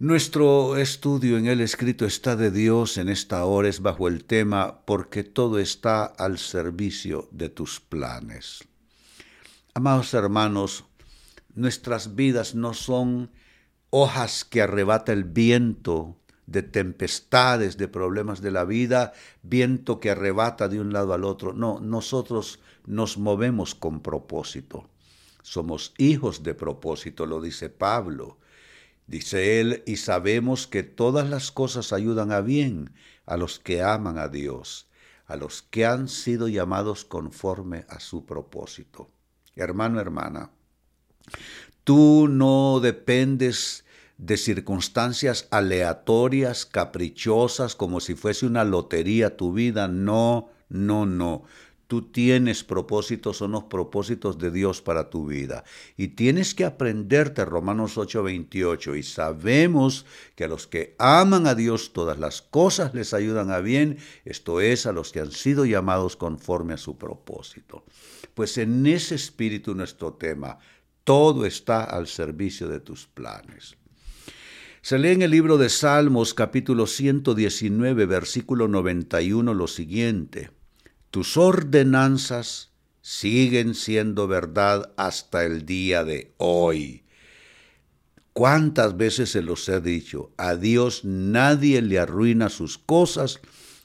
Nuestro estudio en el escrito está de Dios en esta hora es bajo el tema porque todo está al servicio de tus planes. Amados hermanos, nuestras vidas no son hojas que arrebata el viento de tempestades, de problemas de la vida, viento que arrebata de un lado al otro. No, nosotros nos movemos con propósito. Somos hijos de propósito, lo dice Pablo. Dice él, y sabemos que todas las cosas ayudan a bien a los que aman a Dios, a los que han sido llamados conforme a su propósito. Hermano, hermana, tú no dependes de circunstancias aleatorias, caprichosas, como si fuese una lotería tu vida. No, no, no. Tú tienes propósitos, son los propósitos de Dios para tu vida. Y tienes que aprenderte Romanos 8:28. Y sabemos que a los que aman a Dios todas las cosas les ayudan a bien, esto es, a los que han sido llamados conforme a su propósito. Pues en ese espíritu nuestro tema, todo está al servicio de tus planes. Se lee en el libro de Salmos capítulo 119 versículo 91 lo siguiente. Tus ordenanzas siguen siendo verdad hasta el día de hoy. ¿Cuántas veces se los he dicho? A Dios nadie le arruina sus cosas,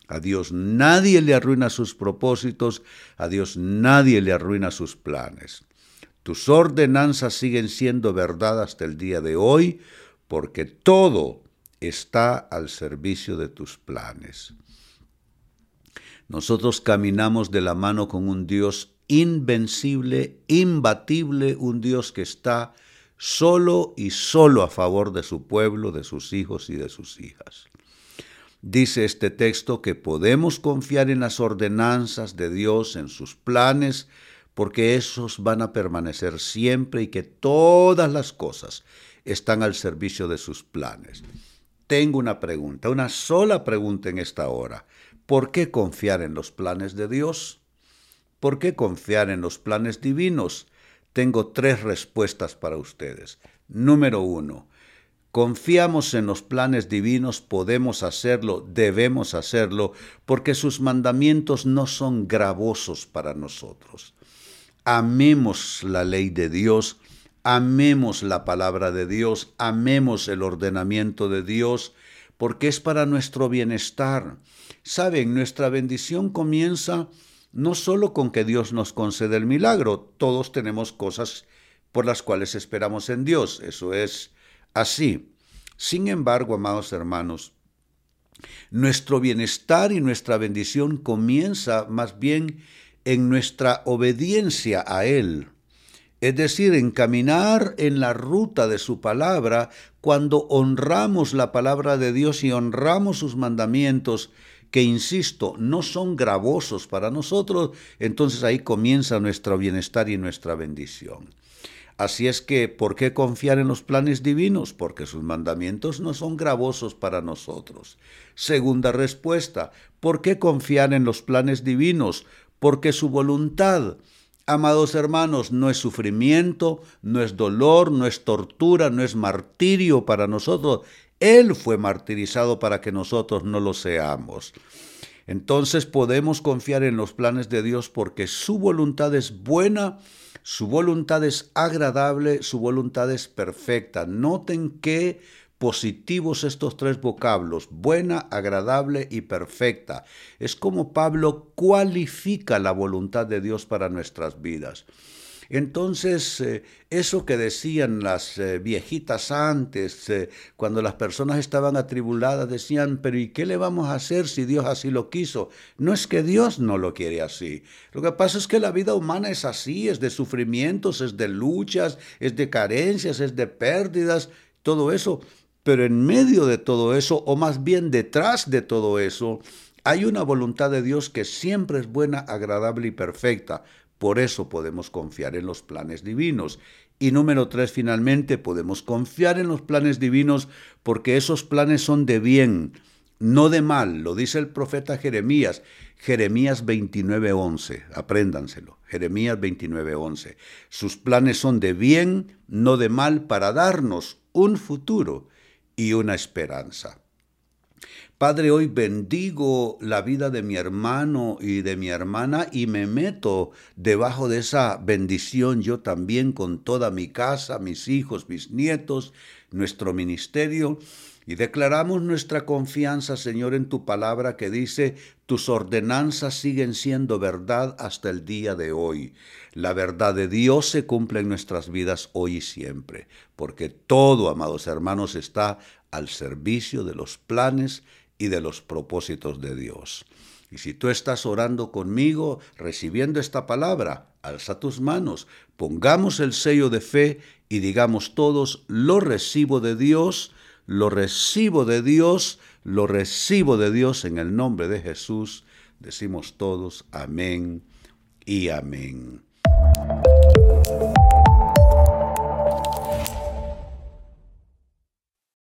a Dios nadie le arruina sus propósitos, a Dios nadie le arruina sus planes. Tus ordenanzas siguen siendo verdad hasta el día de hoy, porque todo está al servicio de tus planes. Nosotros caminamos de la mano con un Dios invencible, imbatible, un Dios que está solo y solo a favor de su pueblo, de sus hijos y de sus hijas. Dice este texto que podemos confiar en las ordenanzas de Dios, en sus planes, porque esos van a permanecer siempre y que todas las cosas están al servicio de sus planes. Tengo una pregunta, una sola pregunta en esta hora. ¿Por qué confiar en los planes de Dios? ¿Por qué confiar en los planes divinos? Tengo tres respuestas para ustedes. Número uno, confiamos en los planes divinos, podemos hacerlo, debemos hacerlo, porque sus mandamientos no son gravosos para nosotros. Amemos la ley de Dios, amemos la palabra de Dios, amemos el ordenamiento de Dios, porque es para nuestro bienestar. Saben, nuestra bendición comienza no solo con que Dios nos concede el milagro, todos tenemos cosas por las cuales esperamos en Dios, eso es así. Sin embargo, amados hermanos, nuestro bienestar y nuestra bendición comienza más bien en nuestra obediencia a Él, es decir, en caminar en la ruta de su palabra cuando honramos la palabra de Dios y honramos sus mandamientos, que, insisto, no son gravosos para nosotros, entonces ahí comienza nuestro bienestar y nuestra bendición. Así es que, ¿por qué confiar en los planes divinos? Porque sus mandamientos no son gravosos para nosotros. Segunda respuesta, ¿por qué confiar en los planes divinos? Porque su voluntad, amados hermanos, no es sufrimiento, no es dolor, no es tortura, no es martirio para nosotros, él fue martirizado para que nosotros no lo seamos. Entonces podemos confiar en los planes de Dios porque su voluntad es buena, su voluntad es agradable, su voluntad es perfecta. Noten qué positivos estos tres vocablos, buena, agradable y perfecta. Es como Pablo cualifica la voluntad de Dios para nuestras vidas. Entonces, eh, eso que decían las eh, viejitas antes, eh, cuando las personas estaban atribuladas, decían, pero ¿y qué le vamos a hacer si Dios así lo quiso? No es que Dios no lo quiere así. Lo que pasa es que la vida humana es así, es de sufrimientos, es de luchas, es de carencias, es de pérdidas, todo eso. Pero en medio de todo eso, o más bien detrás de todo eso, hay una voluntad de Dios que siempre es buena, agradable y perfecta. Por eso podemos confiar en los planes divinos. Y número tres, finalmente, podemos confiar en los planes divinos porque esos planes son de bien, no de mal, lo dice el profeta Jeremías, Jeremías 29:11, apréndanselo, Jeremías 29:11. Sus planes son de bien, no de mal, para darnos un futuro y una esperanza. Padre, hoy bendigo la vida de mi hermano y de mi hermana y me meto debajo de esa bendición yo también con toda mi casa, mis hijos, mis nietos, nuestro ministerio. Y declaramos nuestra confianza, Señor, en tu palabra que dice, tus ordenanzas siguen siendo verdad hasta el día de hoy. La verdad de Dios se cumple en nuestras vidas hoy y siempre, porque todo, amados hermanos, está al servicio de los planes y de los propósitos de Dios. Y si tú estás orando conmigo, recibiendo esta palabra, alza tus manos, pongamos el sello de fe y digamos todos, lo recibo de Dios, lo recibo de Dios, lo recibo de Dios en el nombre de Jesús. Decimos todos, amén y amén.